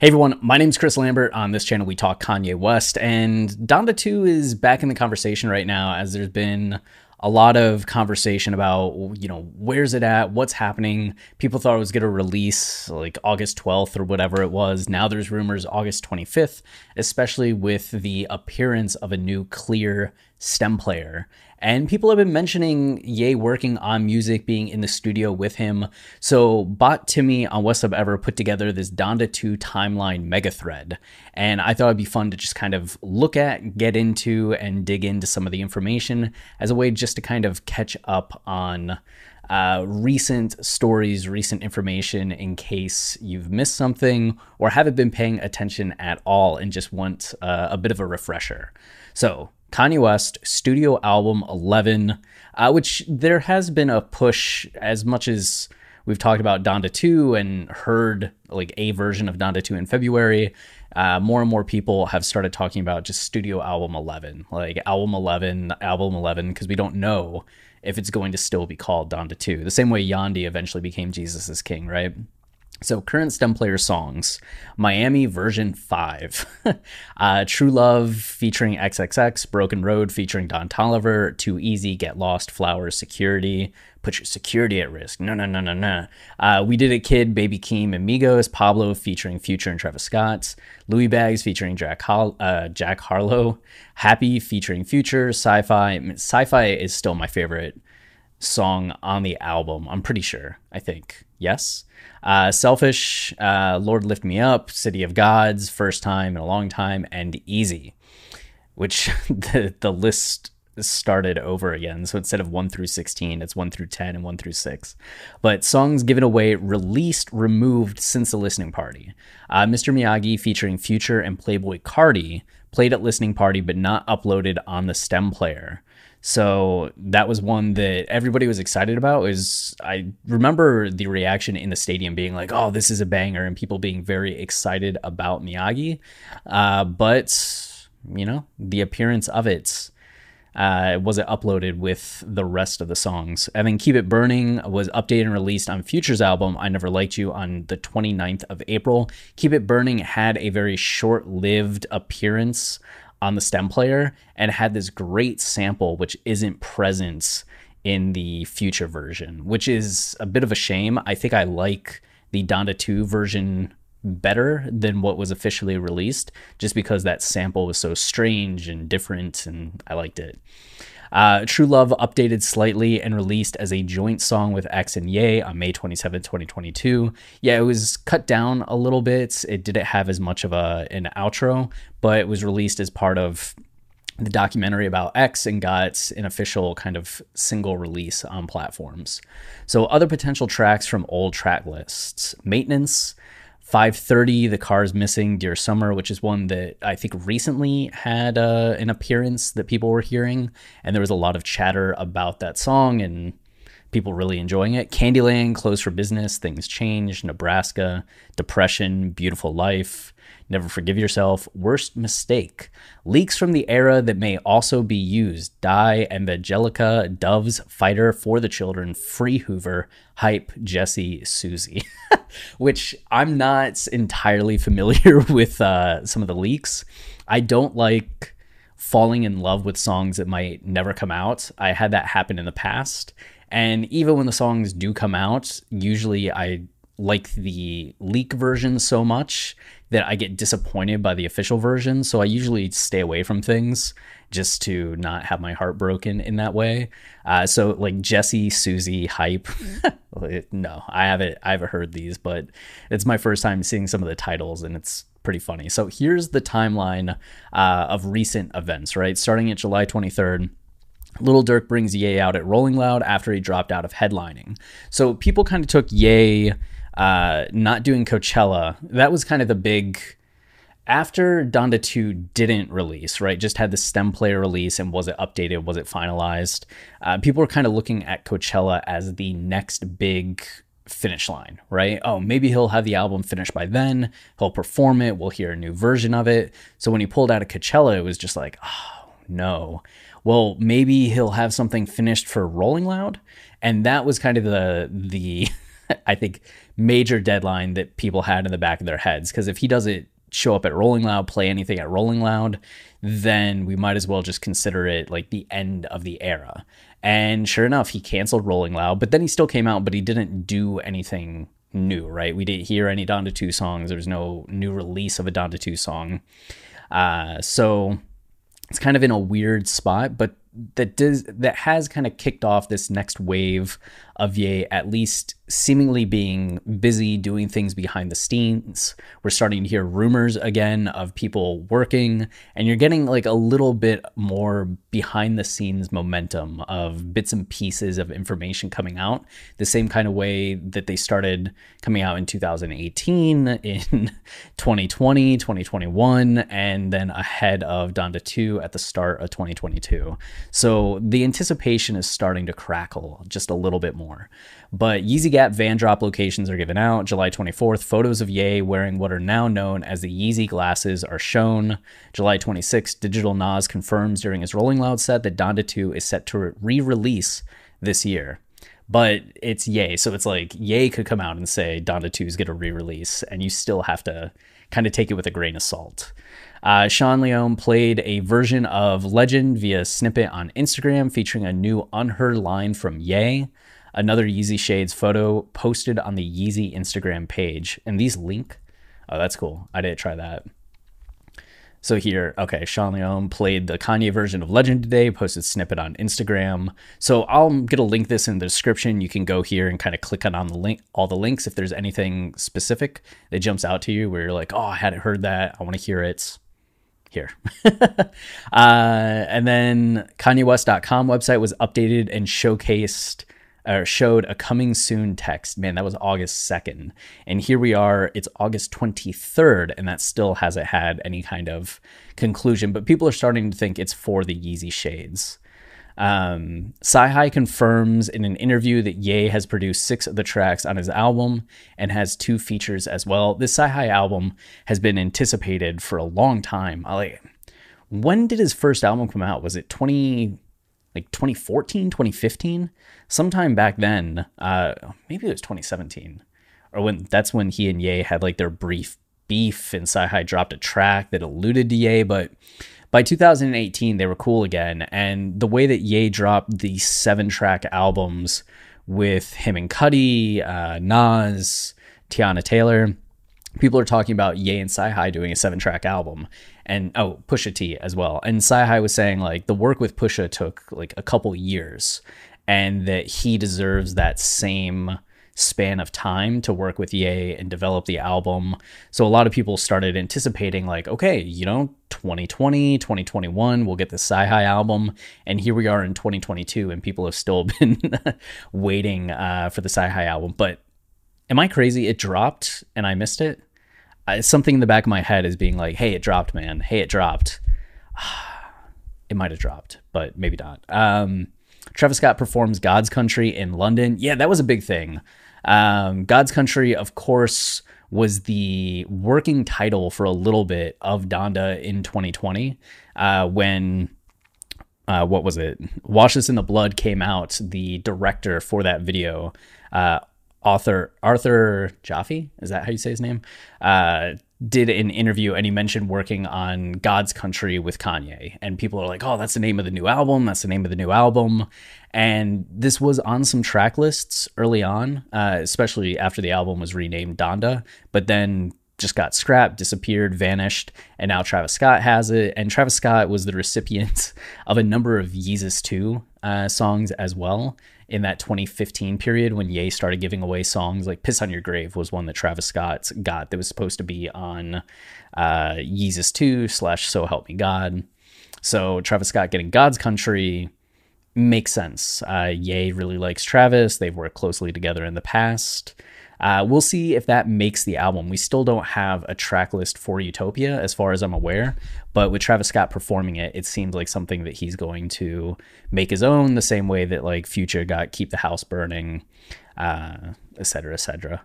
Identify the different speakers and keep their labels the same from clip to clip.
Speaker 1: Hey everyone, my name is Chris Lambert. On this channel, we talk Kanye West, and Donda 2 is back in the conversation right now as there's been a lot of conversation about, you know, where's it at? What's happening? People thought it was going to release like August 12th or whatever it was. Now there's rumors August 25th, especially with the appearance of a new clear stem player. And people have been mentioning Ye working on music, being in the studio with him. So Bot Timmy on WestSubEver put together this Donda 2 timeline mega thread. And I thought it'd be fun to just kind of look at, get into, and dig into some of the information as a way just to kind of catch up on uh, recent stories, recent information in case you've missed something or haven't been paying attention at all and just want uh, a bit of a refresher. So, Kanye West studio album 11, uh, which there has been a push as much as we've talked about Donda 2 and heard like a version of Donda 2 in February. Uh, more and more people have started talking about just studio album 11, like album 11, album 11, because we don't know if it's going to still be called Donda 2. The same way Yandhi eventually became Jesus is King, right? So, current STEM player songs Miami version 5, uh, True Love featuring XXX, Broken Road featuring Don Toliver, Too Easy, Get Lost, Flowers, Security, Put Your Security at Risk. No, no, no, no, no. Uh, we Did It Kid, Baby Keem, Amigos, Pablo featuring Future and Travis Scott, Louis Bags featuring Jack, uh, Jack Harlow, Happy featuring Future, Sci Fi. Sci Fi is still my favorite song on the album, I'm pretty sure, I think. Yes. Uh, Selfish, uh, Lord Lift Me Up, City of Gods, First Time in a Long Time, and Easy, which the, the list started over again. So instead of 1 through 16, it's 1 through 10 and 1 through 6. But songs given away, released, removed since the listening party. Uh, Mr. Miyagi featuring Future and Playboi Carti played at listening party but not uploaded on the stem player. So that was one that everybody was excited about. Is I remember the reaction in the stadium being like, "Oh, this is a banger," and people being very excited about Miyagi. Uh, but you know, the appearance of it uh, wasn't uploaded with the rest of the songs. And then Keep It Burning was updated and released on Future's album, I Never Liked You, on the 29th of April. Keep It Burning had a very short lived appearance on the stem player and had this great sample which isn't present in the future version, which is a bit of a shame. I think I like the Donda 2 version better than what was officially released just because that sample was so strange and different and I liked it. Uh, True Love updated slightly and released as a joint song with X and Ye on May 27, 2022. Yeah, it was cut down a little bit. It didn't have as much of a an outro, but it was released as part of the documentary about X and got an official kind of single release on platforms. So, other potential tracks from old track lists Maintenance, 530 the car's missing dear summer which is one that i think recently had uh, an appearance that people were hearing. And there was a lot of chatter about that song and people really enjoying it candyland closed for business things change nebraska depression beautiful life Never Forgive Yourself, Worst Mistake, leaks from the era that may also be used, Die, Evangelica, Doves, Fighter, For the Children, Free Hoover, Hype, Jesse, Susie, which I'm not entirely familiar with uh, some of the leaks. I don't like falling in love with songs that might never come out. I had that happen in the past. And even when the songs do come out, usually I like the leak version so much that I get disappointed by the official version. So I usually stay away from things just to not have my heart broken in that way. Uh, so like Jesse, Susie, hype. no, I haven't. I haven't heard these, but it's my first time seeing some of the titles, and it's pretty funny. So here's the timeline uh, of recent events. Right, starting at July 23rd. Lil Durk brings Ye out at Rolling Loud after he dropped out of headlining. So people kind of took Ye uh, not doing Coachella. That was kind of the big after Donda 2 didn't release, right? Just had the stem player release and was it updated? Was it finalized? Uh, people were kind of looking at Coachella as the next big finish line, right? Oh, maybe he'll have the album finished by then. He'll perform it. We'll hear a new version of it. So when he pulled out of Coachella, it was just like, oh, no. Well, maybe he'll have something finished for Rolling Loud. And that was kind of the, the, I think, major deadline that people had in the back of their heads. Because if he doesn't show up at Rolling Loud, play anything at Rolling Loud, then we might as well just consider it like the end of the era. And sure enough, he canceled Rolling Loud, but then he still came out, but he didn't do anything new, right? We didn't hear any Donda 2 songs. There was no new release of a Donda 2 song. Uh, so it's kind of in a weird spot, but that does that has kind of kicked off this next wave of Ye at least seemingly being busy doing things behind the scenes. We're starting to hear rumors again of people working, and you're getting like a little bit more behind the scenes momentum of bits and pieces of information coming out, the same kind of way that they started coming out in 2018, in 2020, 2021, and then ahead of Donda 2 at the start of 2022. So the anticipation is starting to crackle just a little bit more. But Yeezy Gap van drop locations are given out. July 24th, photos of Ye wearing what are now known as the Yeezy glasses are shown. July 26th, Digital Nas confirms during his Rolling Loud set that Donda 2 is set to re release this year. But it's Ye, so it's like Ye could come out and say Donda 2 is going to re release, and you still have to kind of take it with a grain of salt. Uh, Sean Leone played a version of Legend via snippet on Instagram featuring a new unheard line from Ye another Yeezy Shades photo posted on the Yeezy Instagram page. And these link. Oh, that's cool. I didn't try that. So here, okay, Sean Leone played the Kanye version of Legend today, posted snippet on Instagram. So I'm gonna link this in the description. You can go here and kind of click on, on the link, all the links if there's anything specific that jumps out to you where you're like, oh, I hadn't heard that. I want to hear it. Here. uh, and then KanyeWest.com website was updated and showcased or showed a coming soon text. Man, that was August 2nd. And here we are, it's August 23rd, and that still hasn't had any kind of conclusion. But people are starting to think it's for the Yeezy Shades. Um, CyHi confirms in an interview that Ye has produced six of the tracks on his album and has two features as well. This CyHi album has been anticipated for a long time. Like, when did his first album come out? Was it 20, like 2014, 2015? sometime back then, uh, maybe it was 2017, or when that's when he and Ye had like their brief beef, and CyHi dropped a track that alluded to Ye, but by 2018 they were cool again. And the way that Ye dropped the seven track albums with him and Cudi, uh, Nas, Teyana Taylor. People are talking about Ye and CyHi doing a seven track album and oh, Pusha T as well. And CyHi was saying like the work with Pusha took like a couple years and that he deserves that same span of time to work with Ye and develop the album. So a lot of people started anticipating like, okay, you know, 2020, 2021, we'll get the CyHi album. And here we are in 2022 and people have still been waiting uh, for the CyHi album. But am I crazy? It dropped and I missed it. Uh, something in the back of my head is being like, hey, it dropped, man. Hey, it dropped. it might have dropped, but maybe not. Um, Travis Scott performs God's Country in London. Yeah, that was a big thing. Um, God's Country, of course, was the working title for a little bit of Donda in 2020 uh, when. Uh, what was it? Wash This in the Blood came out. The director for that video, uh, author Arthur Jafa, is that how you say his name? Uh, did an interview and he mentioned working on God's Country with Kanye. And people are like, oh, that's the name of the new album. That's the name of the new album. And this was on some track lists early on, uh, especially after the album was renamed Donda, but then just got scrapped, disappeared, vanished, and now Travis Scott has it. And Travis Scott was the recipient of a number of Yeezus 2 uh, songs as well in that 2015 period when Ye started giving away songs like Piss on Your Grave was one that Travis Scott got that was supposed to be on uh, Yeezus 2 slash So Help Me God. So Travis Scott getting God's Country makes sense. Uh, Ye really likes Travis. They've worked closely together in the past. Uh, we'll see if that makes the album. We still don't have a track list for Utopia, as far as I'm aware. But with Travis Scott performing it, it seems like something that he's going to make his own, the same way that like Future got "Keep the House Burning," uh, et cetera, et cetera.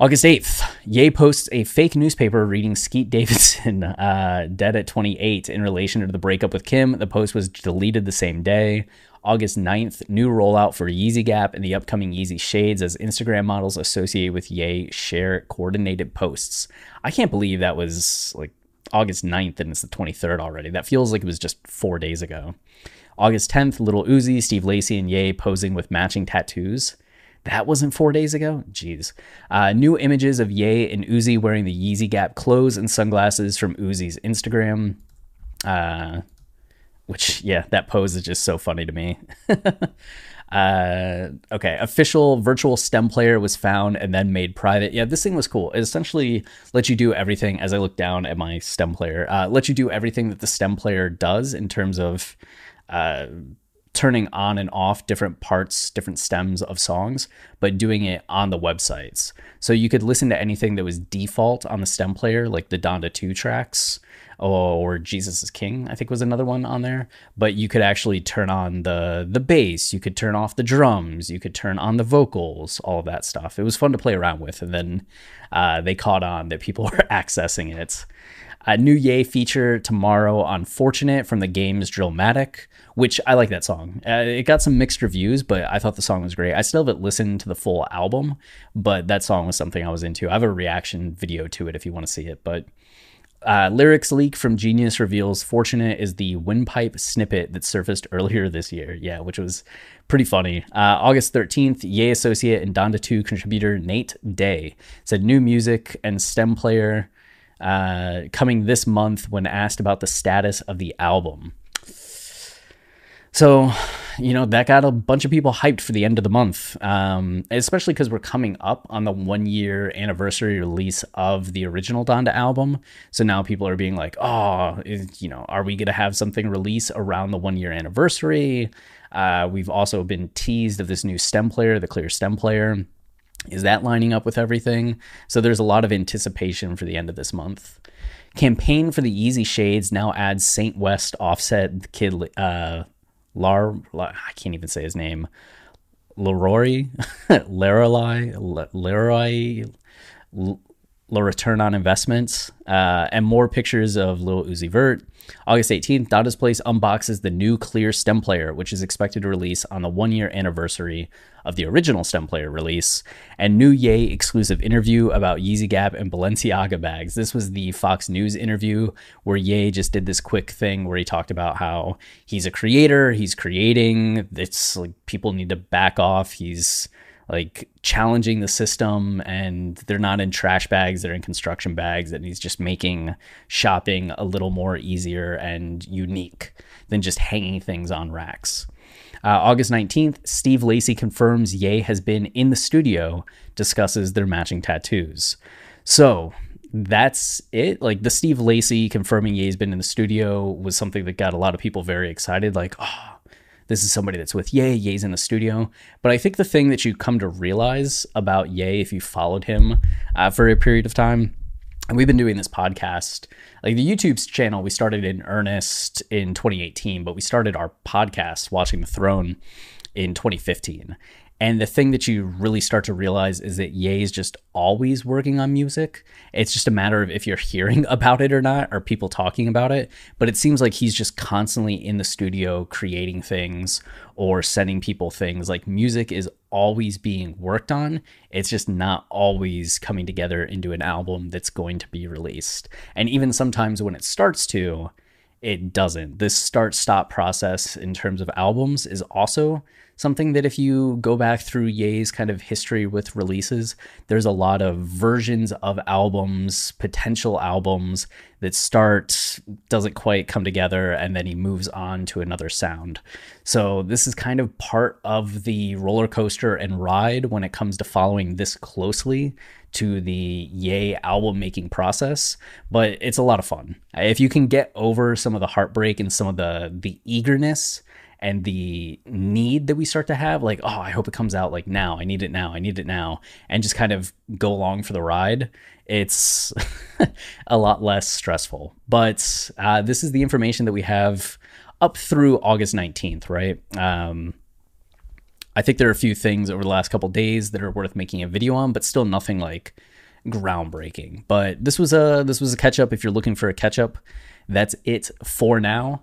Speaker 1: August 8th, Ye posts a fake newspaper reading Skete Davidson uh, dead at 28 in relation to the breakup with Kim. The post was deleted the same day. August 9th, new rollout for Yeezy Gap and the upcoming Yeezy Shades as Instagram models associated with Ye share coordinated posts. I can't believe that was like August 9th and it's the 23rd already. That feels like it was just four days ago. August 10th, Little Uzi, Steve Lacy, and Ye posing with matching tattoos. That wasn't four days ago? Jeez. Uh, new images of Ye and Uzi wearing the Yeezy Gap clothes and sunglasses from Uzi's Instagram. Uh, which, yeah, that pose is just so funny to me. uh, okay, official virtual stem player was found and then made private. Yeah, this thing was cool. It essentially lets you do everything, as I look down at my stem player, uh, lets you do everything that the stem player does in terms of uh, turning on and off different parts, different stems of songs, but doing it on the websites. So you could listen to anything that was default on the stem player, like the Donda 2 tracks or Jesus is King, I think was another one on there. But you could actually turn on the the bass, you could turn off the drums, you could turn on the vocals, all of that stuff. It was fun to play around with, and then uh, they caught on that people were accessing it. A new Ye feature tomorrow on Fortunate from the game's Drillmatic, which I like that song. Uh, it got some mixed reviews, but I thought the song was great. I still haven't listened to the full album, but that song was something I was into. I have a reaction video to it if you want to see it. But uh, lyrics leak from Genius reveals Fortunate is the windpipe snippet that surfaced earlier this year. Yeah, which was pretty funny. Uh, August 13th, Ye associate and Donda 2 contributor Nate Day said new music and stem player uh, coming this month when asked about the status of the album. So, you know, that got a bunch of people hyped for the end of the month, um, especially because we're coming up on the one year anniversary release of the original Donda album. So now people are being like, oh, is, you know, are we going to have something release around the one year anniversary? Uh, we've also been teased of this new stem player, the clear stem player. Is that lining up with everything? So there's a lot of anticipation for the end of this month. Campaign for the Yeezy Shades now adds Saint West Offset Kid uh, Lar, I can't even say his name. Leroy, Leroy, Leroy, the return on investments, uh, and more pictures of Lil Uzi Vert. August 18th, Donda's Place unboxes the new Clear stem player, which is expected to release on the one year anniversary of the original stem player release, and new Ye exclusive interview about Yeezy Gap and Balenciaga bags. This was the Fox News interview where Ye just did this quick thing where he talked about how he's a creator, he's creating, it's like people need to back off. He's like challenging the system and they're not in trash bags they're in construction bags and he's just making shopping a little more easier and unique than just hanging things on racks uh, august 19th steve lacy confirms ye has been in the studio discusses their matching tattoos so that's it. Like the Steve Lacy confirming Ye's been in the studio was something that got a lot of people very excited. Like, oh, this is somebody that's with Ye, Ye's in the studio. But I think the thing that you come to realize about Ye, if you followed him uh, for a period of time, and we've been doing this podcast, like the YouTube's channel, we started in earnest in 2018, but we started our podcast, Watching the Throne, in 2015. And the thing that you really start to realize is that Ye is just always working on music. It's just a matter of if you're hearing about it or not, or people talking about it. But it seems like he's just constantly in the studio creating things or sending people things. Like music is always being worked on. It's just not always coming together into an album that's going to be released. And even sometimes when it starts to, it doesn't. This start stop process in terms of albums is also something that if you go back through Ye's kind of history with releases, there's a lot of versions of albums, potential albums that start doesn't quite come together and then he moves on to another sound. So this is kind of part of the roller coaster and ride when it comes to following this closely to the Ye album making process, but it's a lot of fun. If you can get over some of the heartbreak and some of the the eagerness and the need that we start to have like oh i hope it comes out like now. I need it now. I need it now and just kind of go along for the ride it's a lot less stressful. But uh, this is the information that we have up through august 19th right? Um, i think there are a few things over the last couple days that are worth making a video on but still nothing like groundbreaking. But this was a this was a catch up if you're looking for a catch up that's it for now